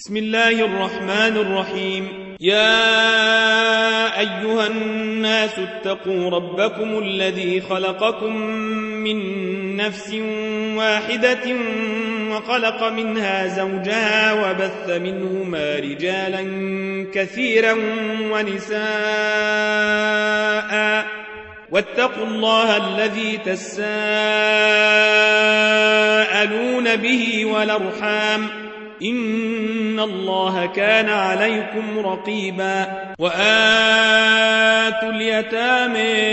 بسم الله الرحمن الرحيم. يا أيها الناس اتقوا ربكم الذي خلقكم من نفس واحدة وخلق منها زوجها وبث منهما رجالا كثيرا ونساء. واتقوا الله الذي تساءلون به والأرحام. إن الله كان عليكم رقيبا وآتوا اليتامى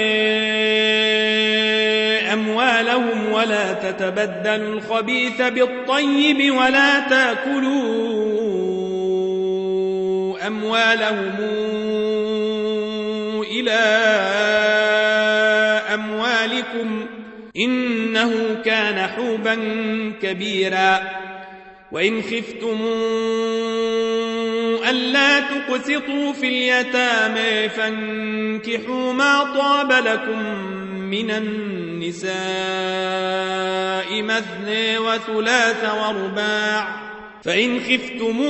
أموالهم ولا تتبدلوا الخبيث بالطيب ولا تاكلوا أموالهم إلى أموالكم إنه كان حوبا كبيرا وإن خفتم ألا تقسطوا في اليتامى فانكحوا ما طاب لكم من النساء مثني وثلاث ورباع فإن خفتم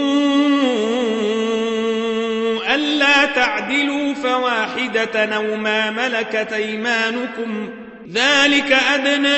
ألا تعدلوا فواحدة أو ما ملكت أيمانكم ذلك أدنى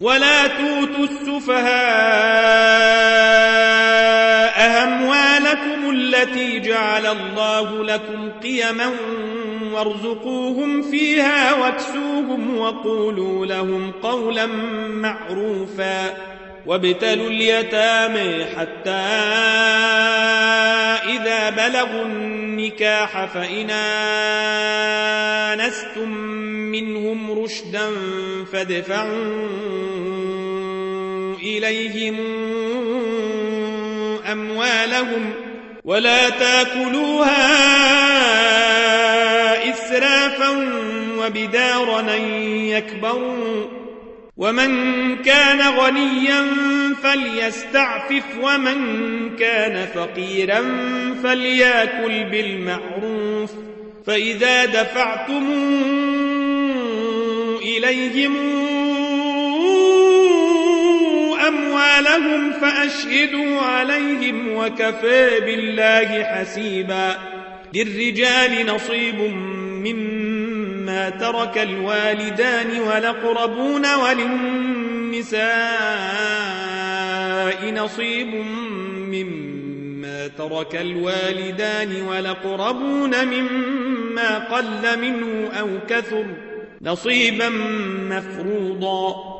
ولا توتوا السفهاء أموالكم التي جعل الله لكم قيما وارزقوهم فيها واكسوهم وقولوا لهم قولا معروفا وابتلوا اليتامى حتى إذا بلغوا النكاح فإن آنستم منهم رشدا فادفعوا إليهم أموالهم ولا تأكلوها إسرافا وبدارا يكبروا ومن كان غنيا فليستعفف ومن كان فقيرا فليأكل بالمعروف. فإذا دفعتم إليهم أموالهم فأشهدوا عليهم وكفى بالله حسيبا. للرجال نصيب مما ترك الوالدان والأقربون وللنساء نصيب مما ترك الوالدان والأقربون مما قل منه أو كثر نصيبا مفروضا.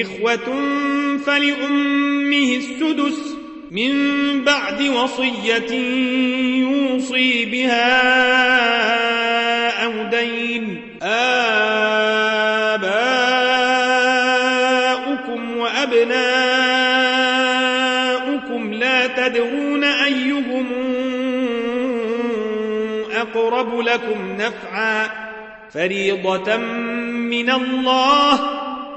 إخوة فلأمه السدس من بعد وصية يوصي بها أو دين. آباؤكم وأبناؤكم لا تدرون أيهم أقرب لكم نفعا. فريضة من الله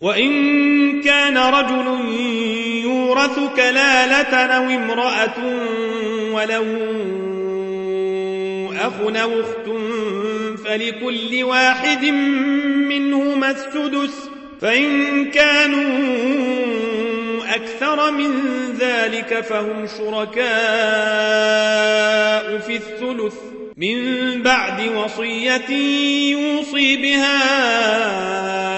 وإن كان رجل يورث كلالة أو امرأة ولو أخ أو أخت فلكل واحد منهما السدس فإن كانوا أكثر من ذلك فهم شركاء في الثلث. من بعد وصية يوصي بها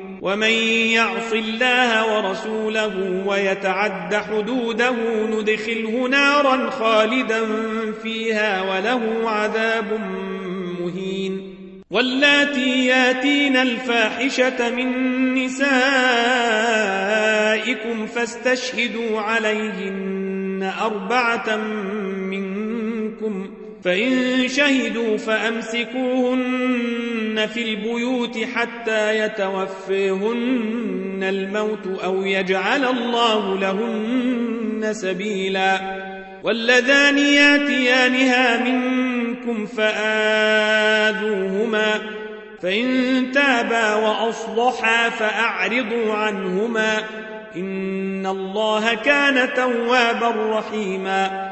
ومن يعص الله ورسوله ويتعد حدوده ندخله نارا خالدا فيها وله عذاب مهين واللاتي ياتين الفاحشة من نسائكم فاستشهدوا عليهن أربعة منكم فإن شهدوا فأمسكوهن في البيوت حتى يتوفيهن الموت أو يجعل الله لهن سبيلا. واللذان ياتيانها منكم فآذوهما فإن تابا وأصلحا فأعرضوا عنهما إن الله كان توابا رحيما.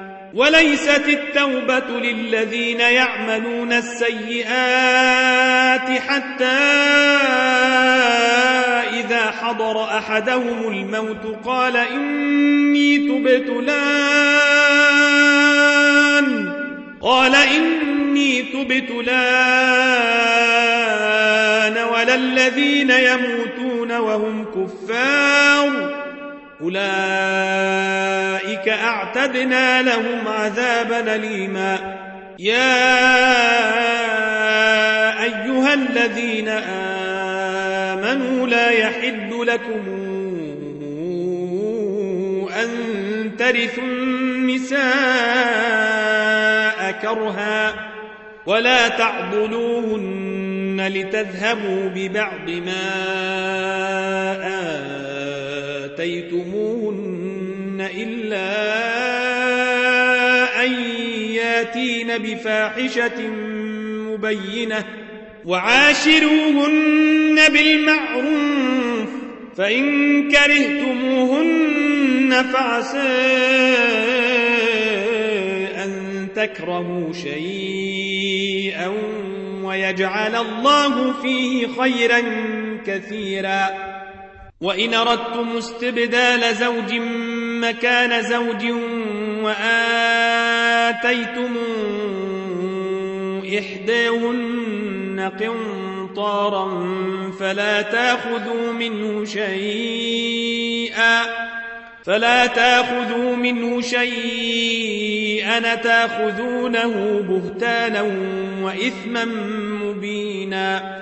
وليست التوبة للذين يعملون السيئات حتى إذا حضر أحدهم الموت قال إني تبت الآن قال إني تبت الآن ولا الذين يموتون وهم كفار أولئك أعتدنا لهم عذابا أليما. يا أيها الذين آمنوا لا يحل لكم أن ترثوا النساء كرها ولا تعضلوهن لتذهبوا ببعض ما آتيتموهن إلا أن ياتين بفاحشة مبينة وعاشروهن بالمعروف فإن كرهتموهن فعسى أن تكرهوا شيئا ويجعل الله فيه خيرا كثيرا وإن أردتم استبدال زوج مكان زوج وآتيتم إحداهن قنطارا فلا تأخذوا منه شيئا فلا تأخذوا منه شيئا تأخذونه بهتانا وإثما مبينا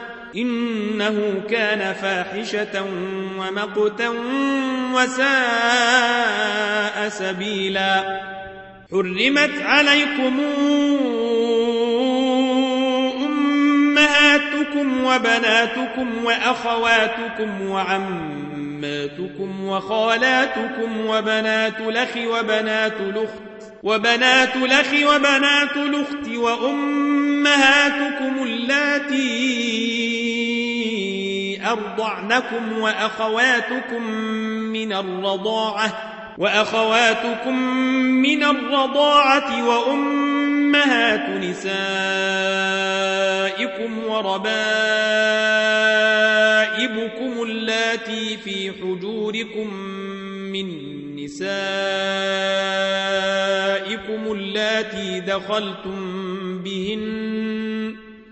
إنه كان فاحشة ومقتا وساء سبيلا. حرمت عليكم أمهاتكم وبناتكم وأخواتكم وعماتكم وخالاتكم وبنات الأخ وبنات الأخت وبنات الأخ وبنات الأخت وأمهاتكم اللاتي أرضعنكم وأخواتكم من الرضاعة وأخواتكم من الرضاعة وأمهات نسائكم وربائبكم اللاتي في حجوركم من نسائكم اللاتي دخلتم بهن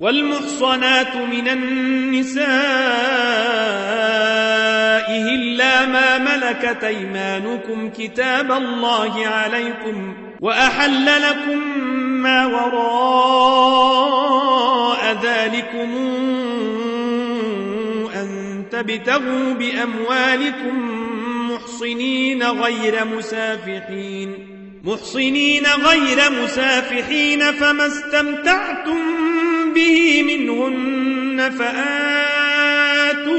والمحصنات من النساء إلا ما ملكت أيمانكم كتاب الله عليكم وأحل لكم ما وراء ذلكم أن تبتغوا بأموالكم محصنين غير مسافحين محصنين غير مسافحين فما استمتعتم به منهن فآتوهن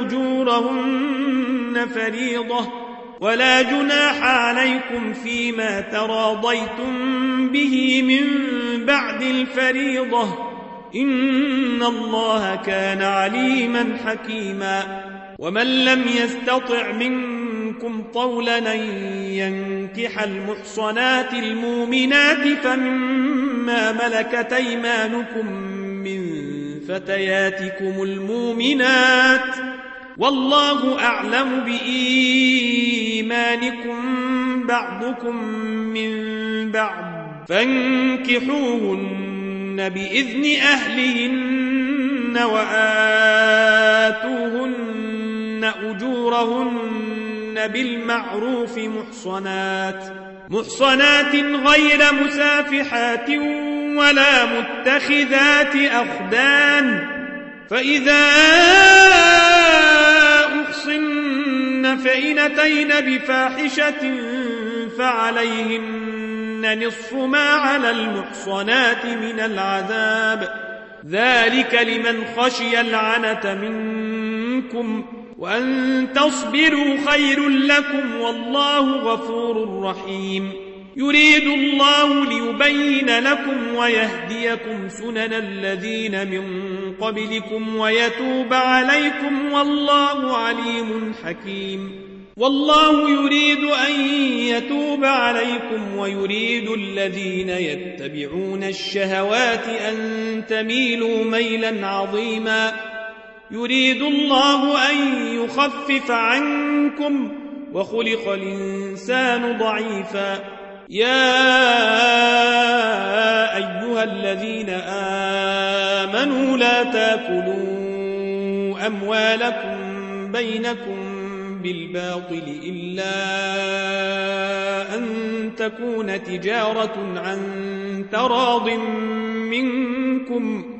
أجورهن فريضة ولا جناح عليكم فيما تراضيتم به من بعد الفريضة إن الله كان عليما حكيما ومن لم يستطع منكم طولا أن ينكح المحصنات المؤمنات فمما ملكت أيمانكم من فتياتكم المؤمنات والله أعلم بإيمانكم بعضكم من بعض فانكحوهن بإذن أهلهن وآتوهن أجورهن بالمعروف محصنات محصنات غير مسافحات ولا متخذات أخدان. فإذا أحصن فإن أتين بفاحشة فعليهن نصف ما على المحصنات من العذاب. ذلك لمن خشي العنة منكم. وأن تصبروا خير لكم والله غفور رحيم. يريد الله ليبين لكم ويهديكم سنن الذين من قبلكم ويتوب عليكم والله عليم حكيم. والله يريد أن يتوب عليكم ويريد الذين يتبعون الشهوات أن تميلوا ميلا عظيما. يريد الله أن يخفف عنكم وخلق الإنسان ضعيفا. يا أيها الذين آمنوا لا تأكلوا أموالكم بينكم بالباطل إلا أن تكون تجارة عن تراض منكم.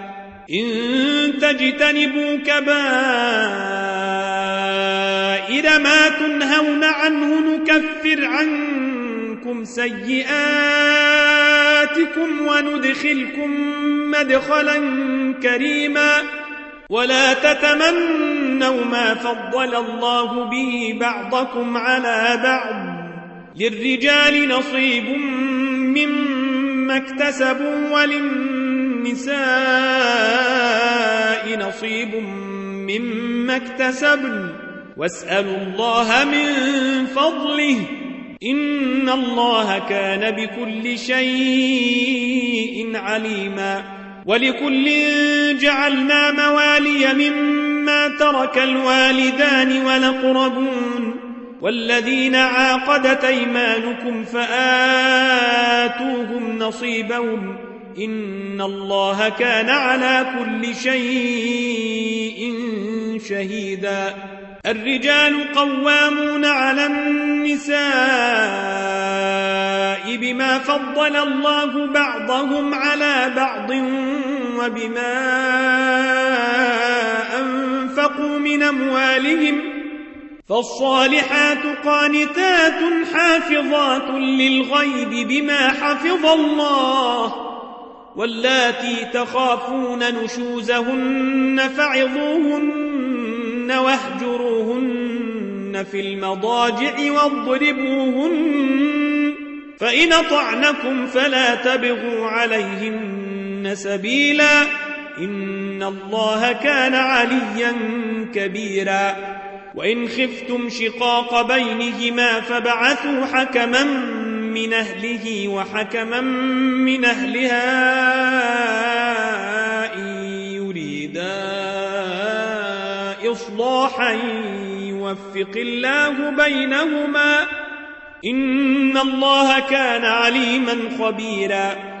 إن تجتنبوا كبائر ما تنهون عنه نكفر عنكم سيئاتكم وندخلكم مدخلا كريما. ولا تتمنوا ما فضل الله به بعضكم على بعض. للرجال نصيب مما اكتسبوا وللنساء نصيب مما اكتسبن. واسألوا الله من فضله. إن الله كان بكل شيء عليما. ولكل جعلنا موالي مما ترك الوالدان والأقربون. والذين عاقدت أيمانكم فآتوهم نصيبهم. إن الله كان على كل شيء شهيدا. الرجال قوامون على النساء بما فضل الله بعضهم على بعض وبما أنفقوا من أموالهم. فالصالحات قانتات حافظات للغيب بما حفظ الله. واللاتي تخافون نشوزهن فعظوهن واهجروهن في المضاجع واضربوهن فإن طعنكم فلا تبغوا عليهن سبيلا إن الله كان عليا كبيرا وإن خفتم شقاق بينهما فبعثوا حكما من أهله وحكما من أهلها يريدا إصلاحا يوفق الله بينهما إن الله كان عليما خبيرا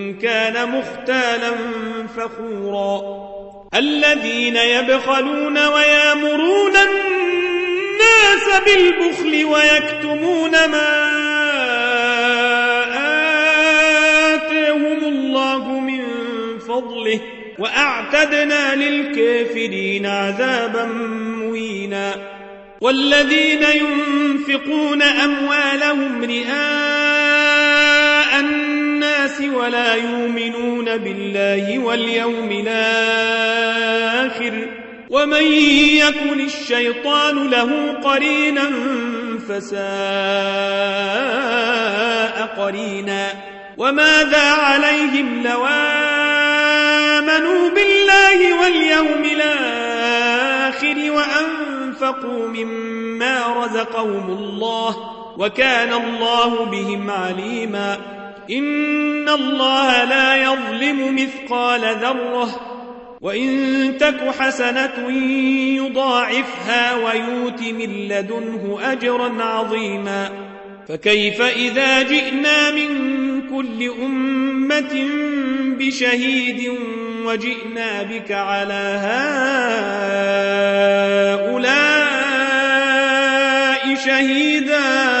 كان مختالا فخورا. الذين يبخلون ويامرون الناس بالبخل ويكتمون ما آتاهم الله من فضله وأعتدنا للكافرين عذابا مهينا. والذين ينفقون أموالهم رئاء الناس ولا يؤمنون بالله واليوم الآخر. ومن يكن الشيطان له قرينا فساء قرينا. وماذا عليهم لو آمنوا بالله واليوم الآخر وأنفقوا مما رزقهم الله وكان الله بهم عليما. إن الله لا يظلم مثقال ذرة وإن تك حسنة يضاعفها ويوت من لدنه أجرا عظيما فكيف إذا جئنا من كل أمة بشهيد وجئنا بك على هؤلاء شهيدا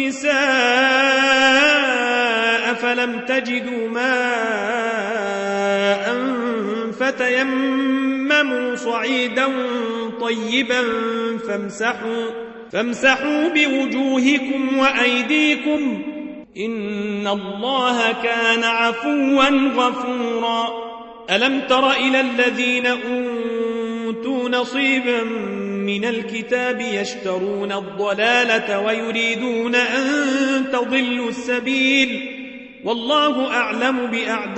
النساء فلم تجدوا ماء فتيمموا صعيدا طيبا فامسحوا فامسحوا بوجوهكم وأيديكم إن الله كان عفوا غفورا. ألم تر إلى الذين أوتوا نصيبا من الكتاب يشترون الضلالة ويريدون أن تضلوا السبيل. والله أعلم بأعدائكم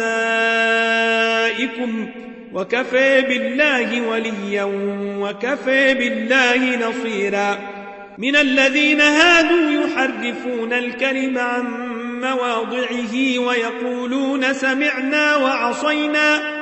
وكفى بالله وليا وكفى بالله نصيرا. من الذين هادوا يحرفون الكلم عن مواضعه ويقولون سمعنا وعصينا.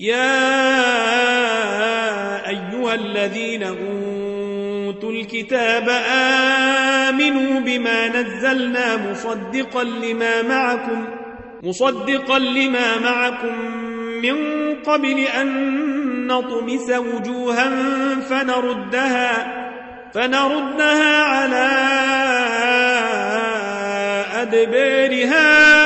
يا أيها الذين أوتوا الكتاب آمنوا بما نزلنا مصدقا لما معكم مصدقا لما معكم من قبل أن نطمس وجوها فنردها فنردها على أدبارها.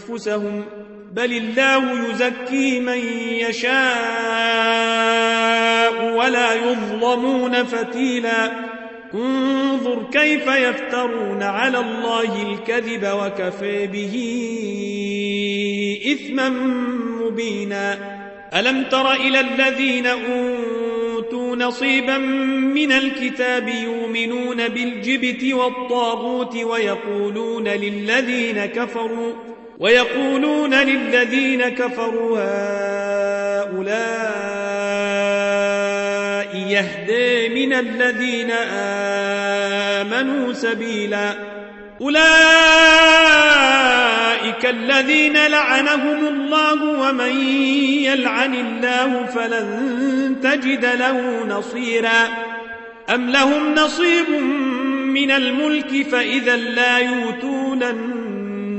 أنفسهم بل الله يزكي من يشاء ولا يظلمون فتيلا. انظر كيف يفترون على الله الكذب وكفى به إثما مبينا. ألم تر إلى الذين أوتوا نصيبا من الكتاب يؤمنون بالجبت والطاغوت ويقولون للذين كفروا ويقولون للذين كفروا هؤلاء يهدي من الذين آمنوا سبيلا. أولئك الذين لعنهم الله ومن يلعن الله فلن تجد له نصيرا. أم لهم نصيب من الملك فإذا لا يؤتون الناس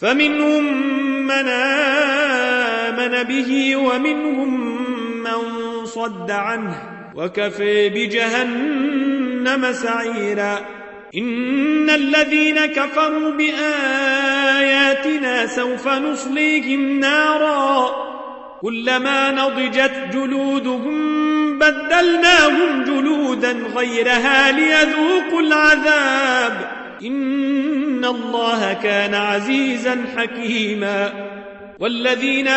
فمنهم من آمن به ومنهم من صد عنه وكفي بجهنم سعيرا. إن الذين كفروا بآياتنا سوف نصليهم نارا. كلما نضجت جلودهم بدلناهم جلودا غيرها ليذوقوا العذاب. إن الله كان عزيزا حكيما والذين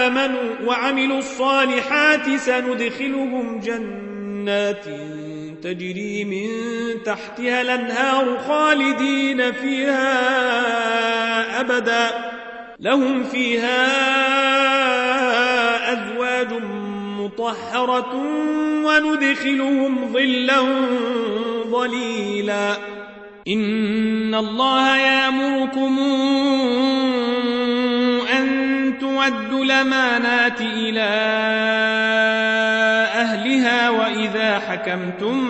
آمنوا وعملوا الصالحات سندخلهم جنات تجري من تحتها الأنهار خالدين فيها أبدا لهم فيها أزواج مطهرة وندخلهم ظلا ظليلا إن الله يامركم أن تودوا الأمانات إلى أهلها وإذا حكمتم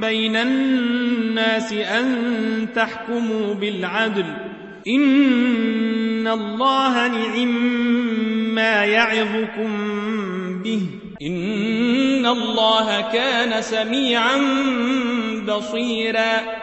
بين الناس أن تحكموا بالعدل إن الله نعم ما يعظكم به إن الله كان سميعا بصيرا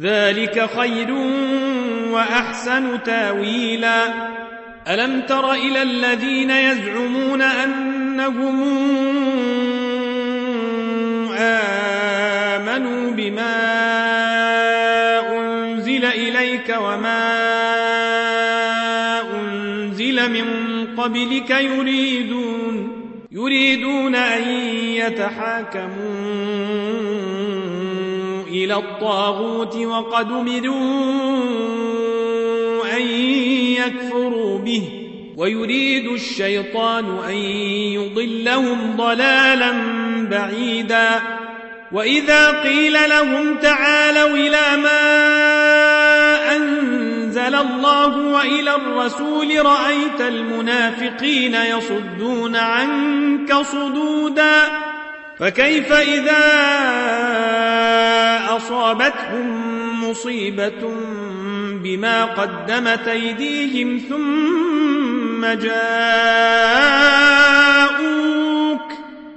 ذلك خير وأحسن تاويلا. ألم تر إلى الذين يزعمون أنهم آمنوا بما أنزل إليك وما أنزل من قبلك يريدون يريدون أن يتحاكموا إلى الطاغوت وقد أمروا أن يكفروا به ويريد الشيطان أن يضلهم ضلالا بعيدا. وإذا قيل لهم تعالوا إلى ما أنزل الله وإلى الرسول رأيت المنافقين يصدون عنك صدودا. فكيف إذا أصابتهم مصيبة بما قدمت أيديهم ثم جاءوك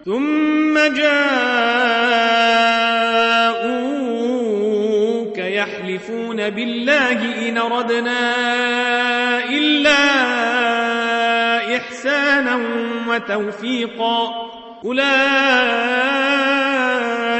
ثم جاءوك يحلفون بالله إن ردنا إلا إحسانا وتوفيقا أولئك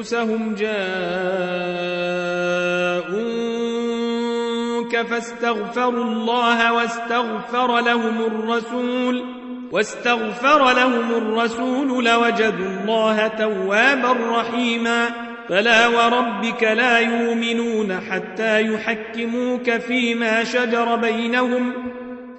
أنفسهم جاءوك فاستغفروا الله واستغفر لهم الرسول واستغفر لهم الرسول لوجدوا الله توابا رحيما. فلا وربك لا يؤمنون حتى يحكموك فيما شجر بينهم.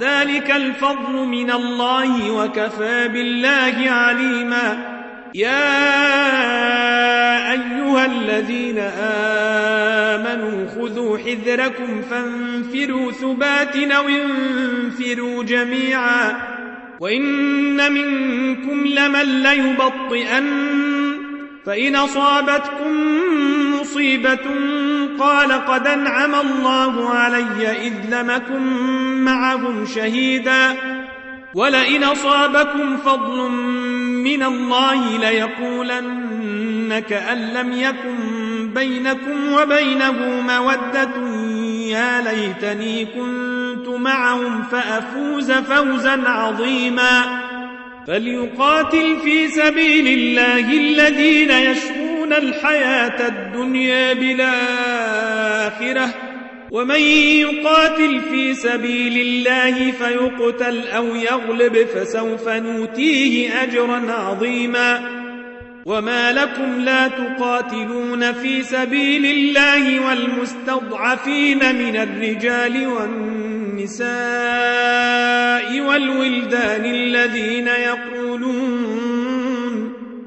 ذلك الفضل من الله وكفى بالله عليما. يا أيها الذين آمنوا خذوا حذركم فانفروا ثبات أو انفروا جميعا. وإن منكم لمن ليبطئن. فإن أصابتكم مصيبة قال قد أنعم الله علي إذ لمكم معهم شهيدا. ولئن أصابكم فضل من الله ليقولن كأن لم يكن بينكم وبينه مودة. يا ليتني كنت معهم فأفوز فوزا عظيما. فليقاتل في سبيل الله الذين يشرون الحياة الدنيا بالآخرة ومن يقاتل في سبيل الله فيقتل أو يغلب فسوف نوتيه أجرا عظيما وما لكم لا تقاتلون في سبيل الله والمستضعفين من الرجال والنساء والولدان الذين يقولون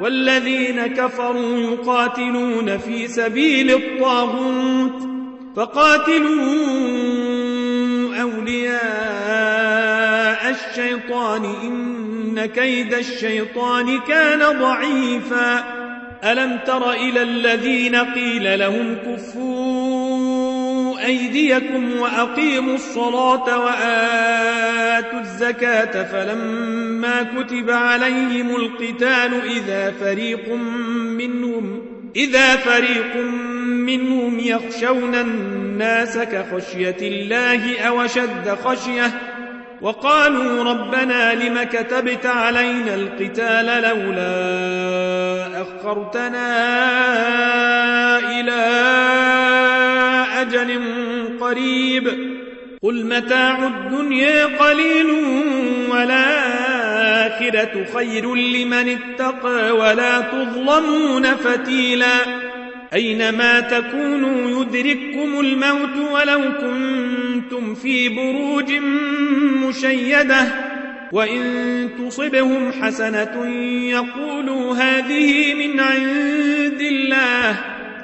والذين كفروا يقاتلون في سبيل الطاغوت فقاتلوا أولياء الشيطان إن كيد الشيطان كان ضعيفا. ألم تر إلى الذين قيل لهم كفوا أيديكم وأقيموا الصلاة وآتوا الزكاة فلما كتب عليهم القتال إذا فريق منهم إذا فريق منهم يخشون الناس كخشية الله أو شد خشية وقالوا ربنا لم كتبت علينا القتال لولا أخرتنا إلى أجل قريب قل متاع الدنيا قليل والآخرة خير لمن اتقى ولا تظلمون فتيلا أينما تكونوا يدرككم الموت ولو كنتم في بروج مشيدة وإن تصبهم حسنة يقولوا هذه من عند الله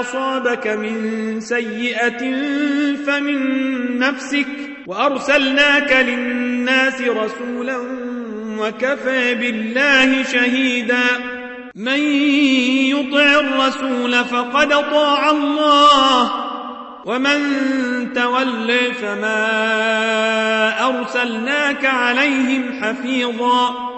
أصابك من سيئة فمن نفسك وأرسلناك للناس رسولا وكفى بالله شهيدا. من يطع الرسول فقد طاع الله ومن تولي فما أرسلناك عليهم حفيظا.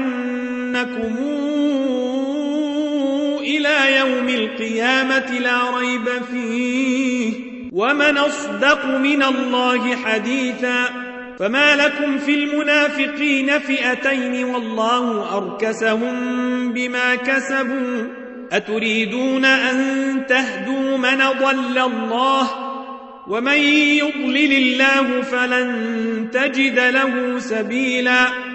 يجمعنكم إلى يوم القيامة لا ريب فيه. ومن أصدق من الله حديثا. فما لكم في المنافقين فئتين والله أركسهم بما كسبوا. أتريدون أن تهدوا من ضل الله؟ ومن يضلل الله فلن تجد له سبيلا.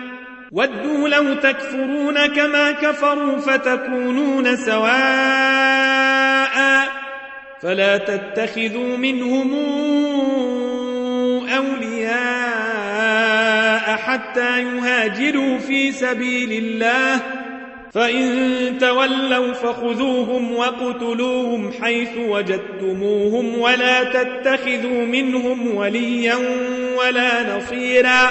ودوا لو تكفرون كما كفروا فتكونون سواء فلا تتخذوا منهم أولياء حتى يهاجروا في سبيل الله. فإن تولوا فخذوهم وقتلوهم حيث وجدتموهم ولا تتخذوا منهم وليا ولا نصيرا.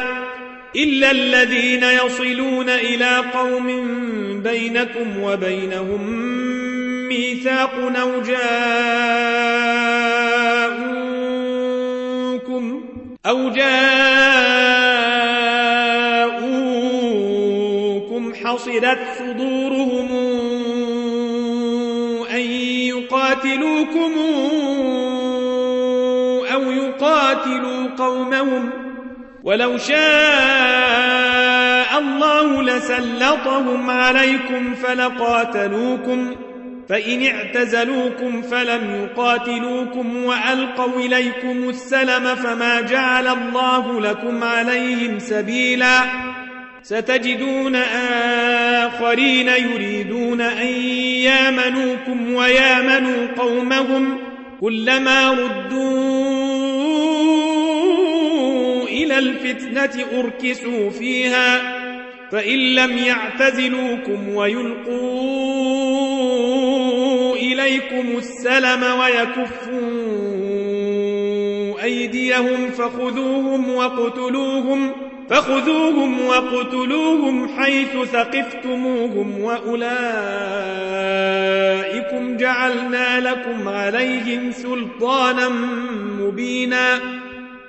إلا الذين يصلون إلى قوم بينكم وبينهم ميثاق أو جاءوكم أو جاءوكم حصرت صدورهم أن يقاتلوكم أو يقاتلوا قومهم ولو شاء الله لسلطهم عليكم فلقاتلوكم فإن اعتزلوكم فلم يقاتلوكم وألقوا إليكم السلم فما جعل الله لكم عليهم سبيلا. ستجدون آخرين يريدون أن يامنوكم ويامنوا قومهم كلما إلى الفتنة أركسوا فيها فإن لم يعتزلوكم ويلقوا إليكم السلم ويكفوا أيديهم فخذوهم وقتلوهم فخذوهم وقتلوهم حيث ثقفتموهم وأولئكم جعلنا لكم عليهم سلطانا مبينا.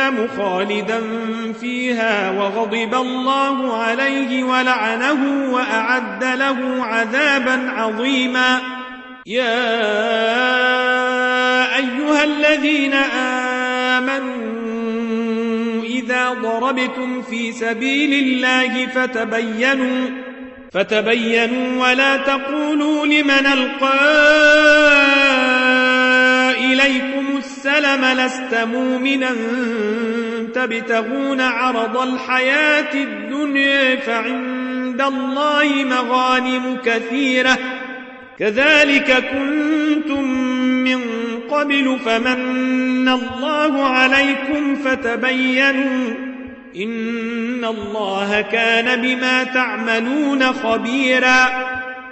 جهنم خالدا فيها وغضب الله عليه ولعنه وأعد له عذابا عظيما. يا أيها الذين آمنوا إذا ضربتم في سبيل الله فتبينوا فتبينوا ولا تقولوا لمن ألقى إليكم السلم لست مؤمنا تبتغون عرض الحياة الدنيا فعند الله مغانم كثيرة. كذلك كنتم من قبل فمن الله عليكم فتبينوا إن الله كان بما تعملون خبيراً.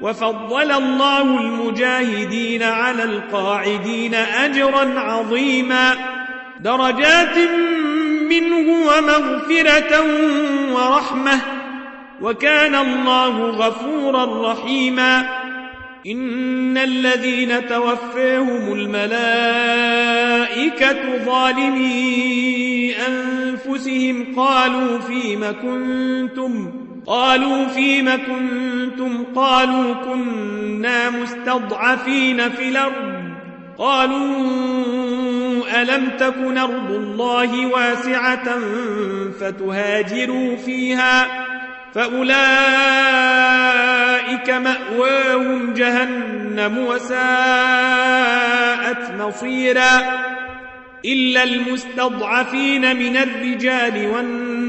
وفضل الله المجاهدين على القاعدين أجرا عظيما. درجات منه ومغفرة ورحمة. وكان الله غفورا رحيما. إن الذين توفاهم الملائكة ظالمي أنفسهم قالوا فيم كنتم؟ قالوا فيم كنتم؟ قالوا كنا مستضعفين في الأرض. قالوا ألم تكن أرض الله واسعة فتهاجروا فيها؟ فأولئك مأواهم جهنم وساءت مصيرا. إلا المستضعفين من الرجال والنساء.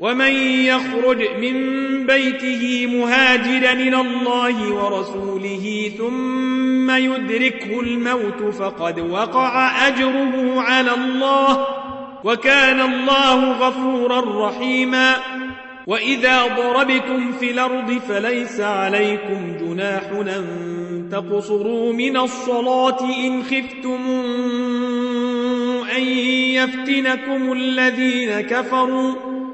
ومن يخرج من بيته مهاجرا إلى الله ورسوله ثم يدركه الموت فقد وقع أجره على الله وكان الله غفورا رحيما وإذا ضربتم في الأرض فليس عليكم جناح أن تقصروا من الصلاة إن خفتم أن يفتنكم الذين كفروا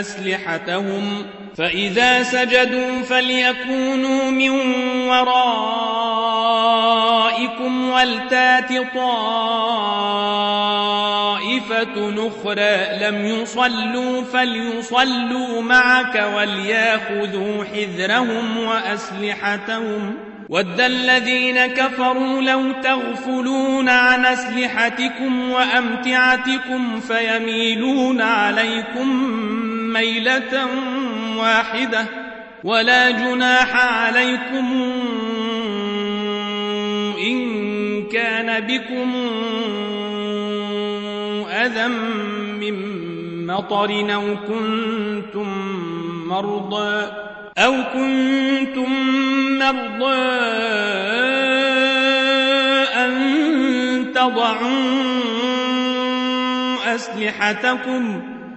أسلحتهم فإذا سجدوا فليكونوا من ورائكم ولتات طائفة أخرى لم يصلوا فليصلوا معك وليأخذوا حذرهم وأسلحتهم ود الذين كفروا لو تغفلون عن أسلحتكم وأمتعتكم فيميلون عليكم ميلة واحدة ولا جناح عليكم إن كان بكم أذى من مطر أو كنتم مرضى أو كنتم مرضى أن تضعوا أسلحتكم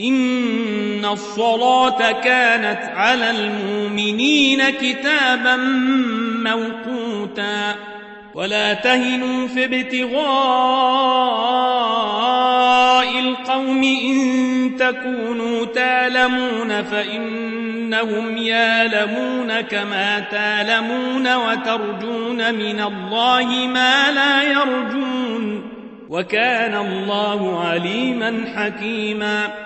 إن الصلاة كانت على المؤمنين كتابا موقوتا ولا تهنوا في ابتغاء القوم إن تكونوا تالمون فإنهم يالمون كما تالمون وترجون من الله ما لا يرجون وكان الله عليما حكيما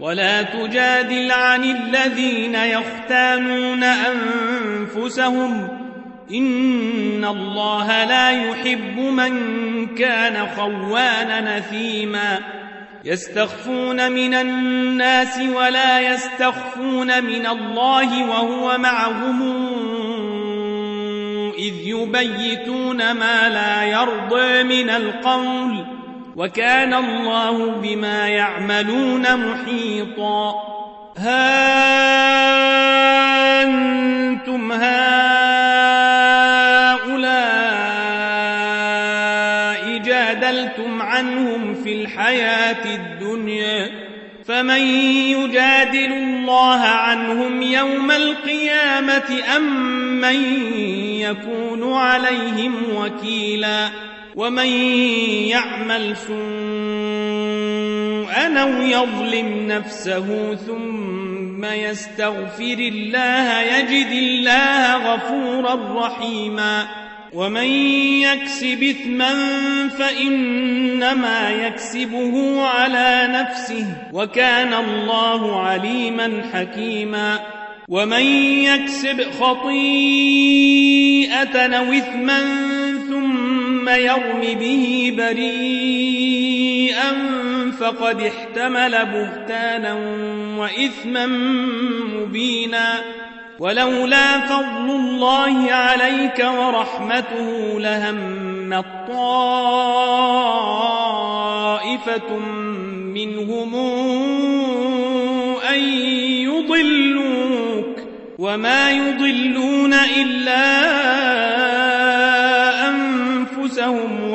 ولا تجادل عن الذين يختانون أنفسهم. إن الله لا يحب من كان خوانا نثيما. يستخفون من الناس ولا يستخفون من الله وهو معهم إذ يبيتون ما لا يرضى من القول. وكان الله بما يعملون محيطا. ها أنتم هؤلاء جادلتم عنهم في الحياة الدنيا. فمن يجادل الله عنهم يوم القيامة أم من يكون عليهم وكيلا؟ ومن يعمل سوءا أو يظلم نفسه ثم يستغفر الله يجد الله غفورا رحيما ومن يكسب إثما فإنما يكسبه على نفسه وكان الله عليما حكيما ومن يكسب خطيئة أو إثما ثم يرم به بريئا فقد احتمل بهتانا وإثما مبينا ولولا فضل الله عليك ورحمته لهم طائفة منهم أن يضلوك وما يضلون إلا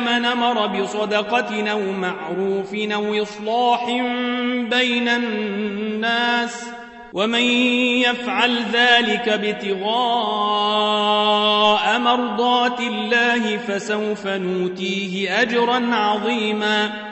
من أمر بصدقة أو معروف أو إصلاح بين الناس ومن يفعل ذلك ابتغاء مرضات الله فسوف نوتيه أجرا عظيما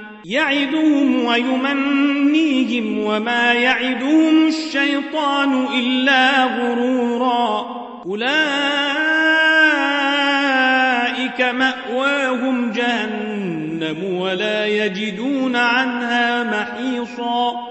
يعدهم ويمنيهم وما يعدهم الشيطان إلا غرورا. أولئك مأواهم جهنم ولا يجدون عنها محيصا.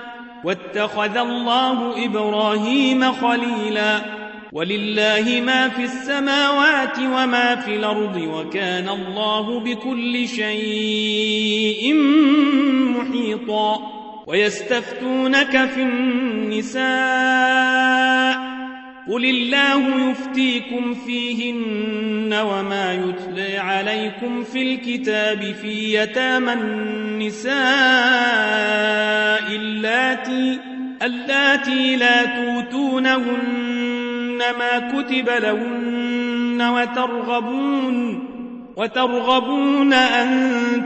واتخذ الله إبراهيم خليلا. ولله ما في السماوات وما في الأرض وكان الله بكل شيء محيطا. ويستفتونك في النساء. قل الله يفتيكم فيهن وما يتلى عليكم في الكتاب في يتامى النساء اللاتي اللاتي لا توتونهن ما كتب لهن وترغبون وترغبون أن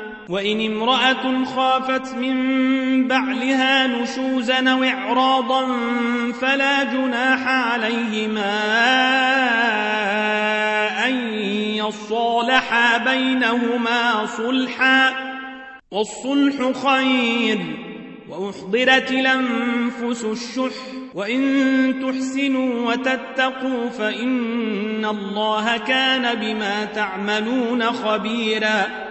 وإن امرأة خافت من بعلها نشوزا أو إعراضا فلا جناح عليهما أن يصالحا بينهما صلحا والصلح خير وأحضرت الأنفس الشح وإن تحسنوا وتتقوا فإن الله كان بما تعملون خبيرا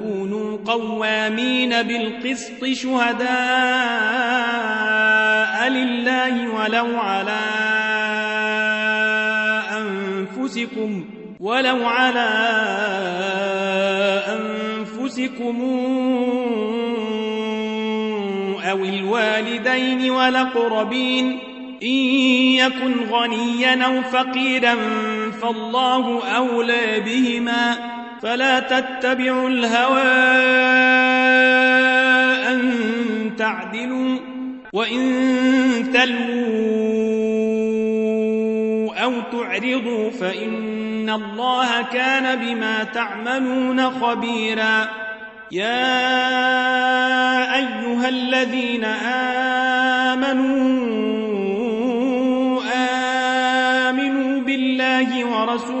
قوامين بالقسط شهداء لله ولو على أنفسكم ولو على أنفسكم أو الوالدين والأقربين إن يكن غنيا أو فقيرا فالله أولى بهما. فلا تتبعوا الهوى أن تعدلوا وإن تلووا أو تعرضوا فإن الله كان بما تعملون خبيرا. يا أيها الذين آمنوا الله ورسوله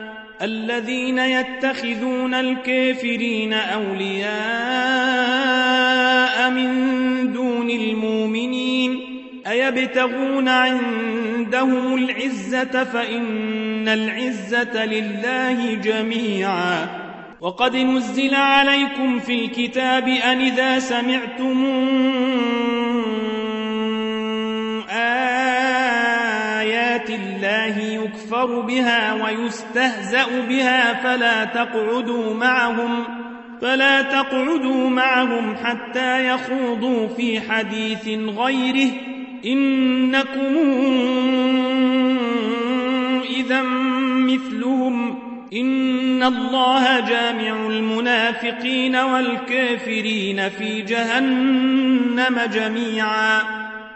الذين يتخذون الكافرين أولياء من دون المؤمنين أيبتغون عندهم العزة فإن العزة لله جميعا. وقد نزل عليكم في الكتاب أن إذا سمعتم يكفر بها ويستهزأ بها فلا تقعدوا معهم فلا تقعدوا معهم حتى يخوضوا في حديث غيره. إنكم إذا مثلهم. إن الله جامع المنافقين والكافرين في جهنم جميعاً.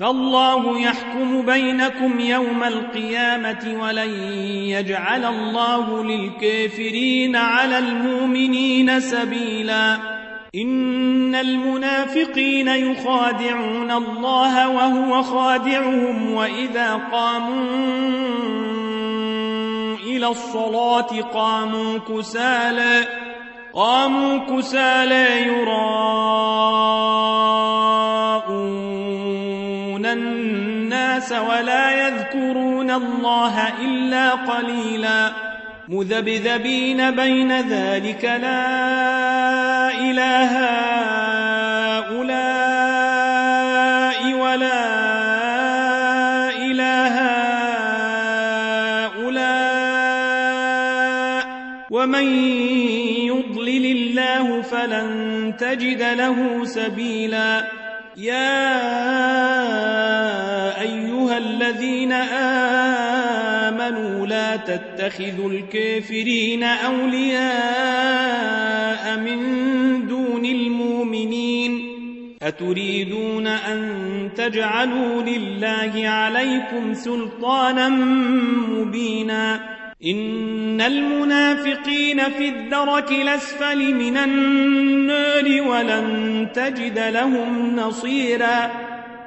فالله يحكم بينكم يوم القيامة ولن يجعل الله للكافرين على المؤمنين سبيلا. إن المنافقين يخادعون الله وهو خادعهم وإذا قاموا إلى الصلاة قاموا كسالى قاموا كسالى يراءون الناس ولا يذكرون الله إلا قليلا. مذبذبين بين ذلك لا إله هؤلاء ولا إله هؤلاء. ومن يضلل الله فلن تجد له سبيلا. يا الذين آمنوا لا تتخذوا الكافرين أولياء من دون المؤمنين أتريدون أن تجعلوا لله عليكم سلطانا مبينا إن المنافقين في الدرك الأسفل من النار ولن تجد لهم نصيرا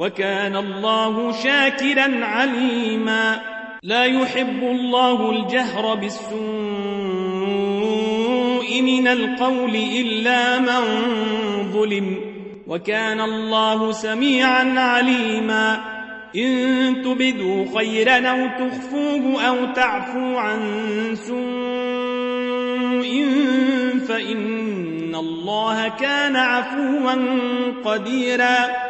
وكان الله شاكرا عليما. لا يحب الله الجهر بالسوء من القول إلا من ظلم. وكان الله سميعا عليما. إن تبدوا خيرا أو تخفوه أو تعفو عن سوء فإن الله كان عفوا قديرا.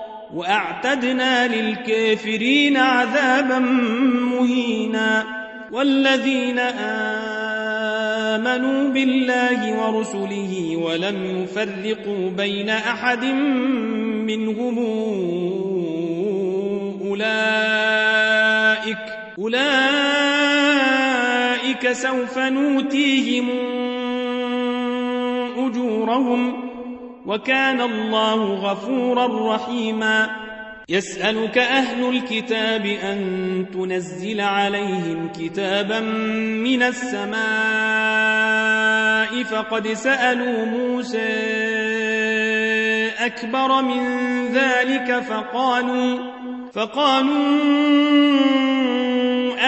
وأعتدنا للكافرين عذابا مهينا والذين آمنوا بالله ورسله ولم يفرقوا بين أحد منهم أولئك أولئك سوف نوتيهم أجورهم وكان الله غفورا رحيما. يسألك أهل الكتاب أن تنزل عليهم كتابا من السماء فقد سألوا موسى أكبر من ذلك فقالوا فقالوا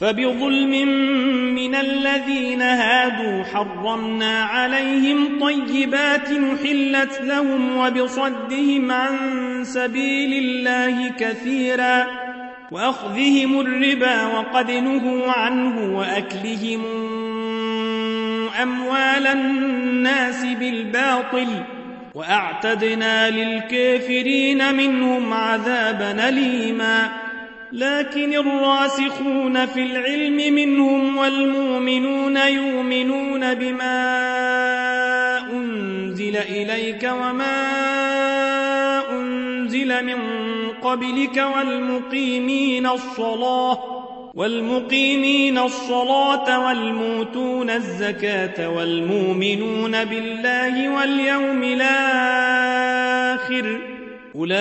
فبظلم من الذين هادوا حرمنا عليهم طيبات حلت لهم وبصدهم عن سبيل الله كثيرا وأخذهم الربا وقد نهوا عنه وأكلهم أموال الناس بالباطل وأعتدنا للكافرين منهم عذابا أليماً لكن الراسخون في العلم منهم والمؤمنون يؤمنون بما أنزل إليك وما أنزل من قبلك والمقيمين الصلاة والمقيمين الصلاة والموتون الزكاة والمؤمنون بالله واليوم الآخر أولئك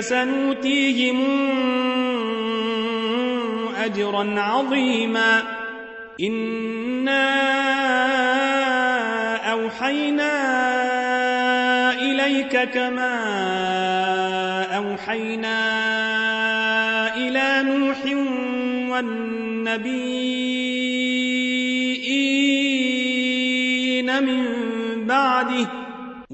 سنوتيهم أجرا عظيما. إنا أوحينا إليك كما أوحينا إلى نوح والنبيين من بعده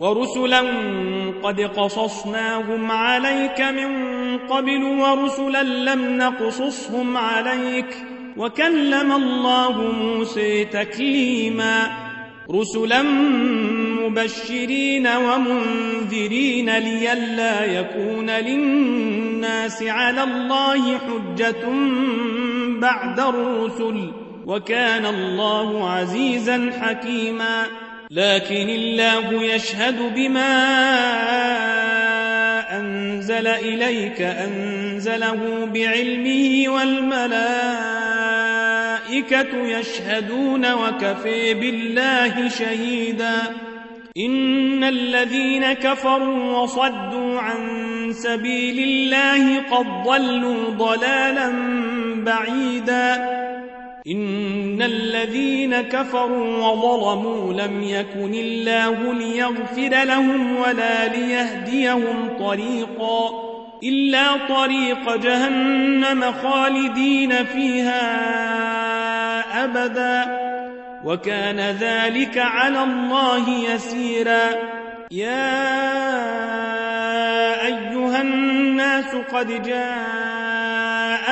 ورسلا قد قصصناهم عليك من قبل ورسلا لم نقصصهم عليك وكلم الله موسى تكليما رسلا مبشرين ومنذرين لئلا يكون للناس على الله حجة بعد الرسل وكان الله عزيزا حكيما لكن الله يشهد بما أنزل إليك أنزله بعلمه والملائكة يشهدون وكفي بالله شهيدا. إن الذين كفروا وصدوا عن سبيل الله قد ضلوا ضلالا بعيدا. إن الذين كفروا وظلموا لم يكن الله ليغفر لهم ولا ليهديهم طريقا إلا طريق جهنم خالدين فيها أبدا وكان ذلك على الله يسيرا يا أيها الناس قد جاء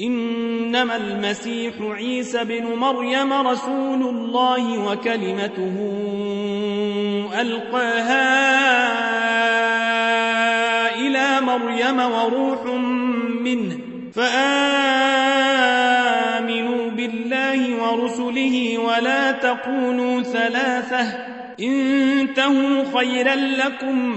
إنما المسيح عيسى بن مريم رسول الله وكلمته ألقاها إلى مريم وروح منه فآمنوا بالله ورسله ولا تقولوا ثلاثة إنتهوا خيرا لكم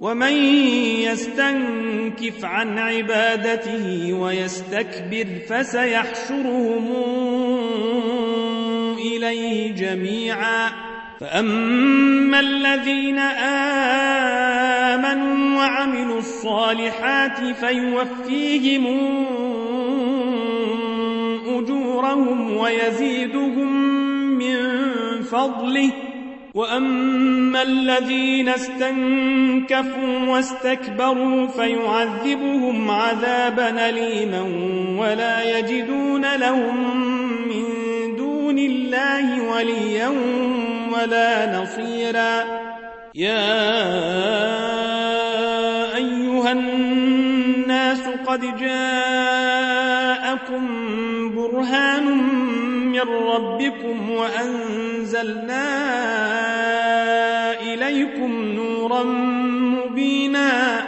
ومن يستنكف عن عبادته ويستكبر فسيحشرهم إليه جميعا. فأما الذين آمنوا وعملوا الصالحات فيوفيهم أجورهم ويزيدهم من فضله. وأما الذين استنكفوا واستكبروا فيعذبهم عذابا أليما ولا يجدون لهم من دون الله وليا ولا نصيرا يا أيها الناس قد جاءكم من ربكم وأنزلنا إليكم نورا مبينا.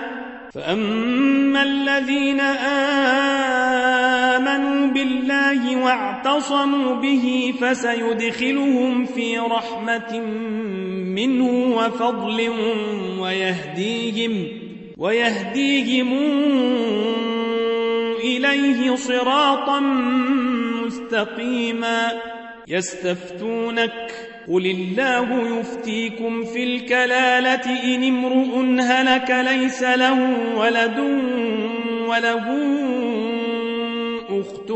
فأما الذين آمنوا بالله واعتصموا به فسيدخلهم في رحمة منه وفضل ويهديهم ويهديهم إليه صراطا مستقيما يستفتونك قل الله يفتيكم في الكلالة إن امرؤ هلك ليس له ولد وله أخت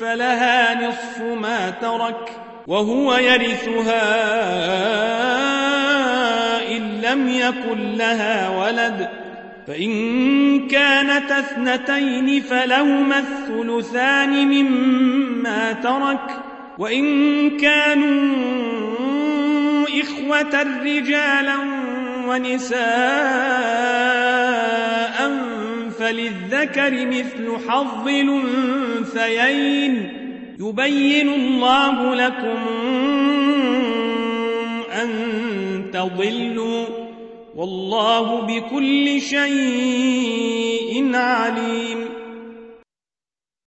فلها نصف ما ترك وهو يرثها إن لم يكن لها ولد فإن كانت اثنتين فلهما الثلثان مما ترك وإن كانوا إخوة رجالا ونساء فللذكر مثل حظ الأنثيين. يبين الله لكم أن تضلوا والله بكل شيء عليم.